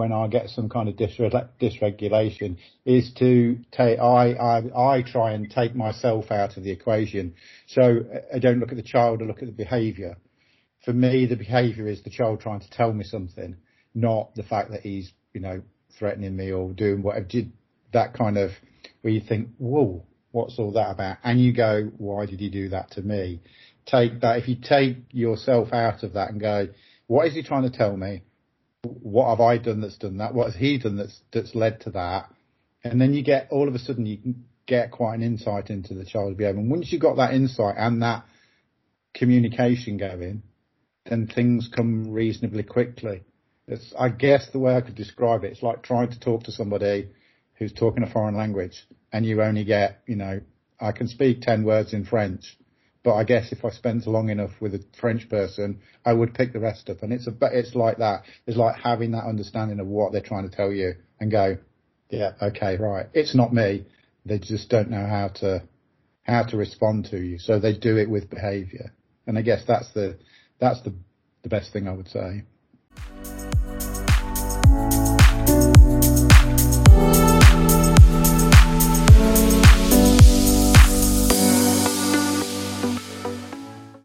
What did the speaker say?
I get some kind of dysregulation is to take, I, I, I try and take myself out of the equation. So I don't look at the child, I look at the behaviour. For me, the behaviour is the child trying to tell me something, not the fact that he's, you know, threatening me or doing whatever. That kind of, where you think, whoa, what's all that about? And you go, why did he do that to me? Take that, if you take yourself out of that and go, what is he trying to tell me? What have I done that's done that? What has he done that's, that's led to that? And then you get, all of a sudden you can get quite an insight into the child's behaviour. And once you've got that insight and that communication going, then things come reasonably quickly. It's, I guess the way I could describe it, it's like trying to talk to somebody who's talking a foreign language and you only get, you know, I can speak 10 words in French, but I guess if I spent long enough with a French person, I would pick the rest up. And it's a, it's like that. It's like having that understanding of what they're trying to tell you and go, yeah, okay, right. It's not me. They just don't know how to, how to respond to you. So they do it with behavior. And I guess that's the, that's the, the best thing I would say.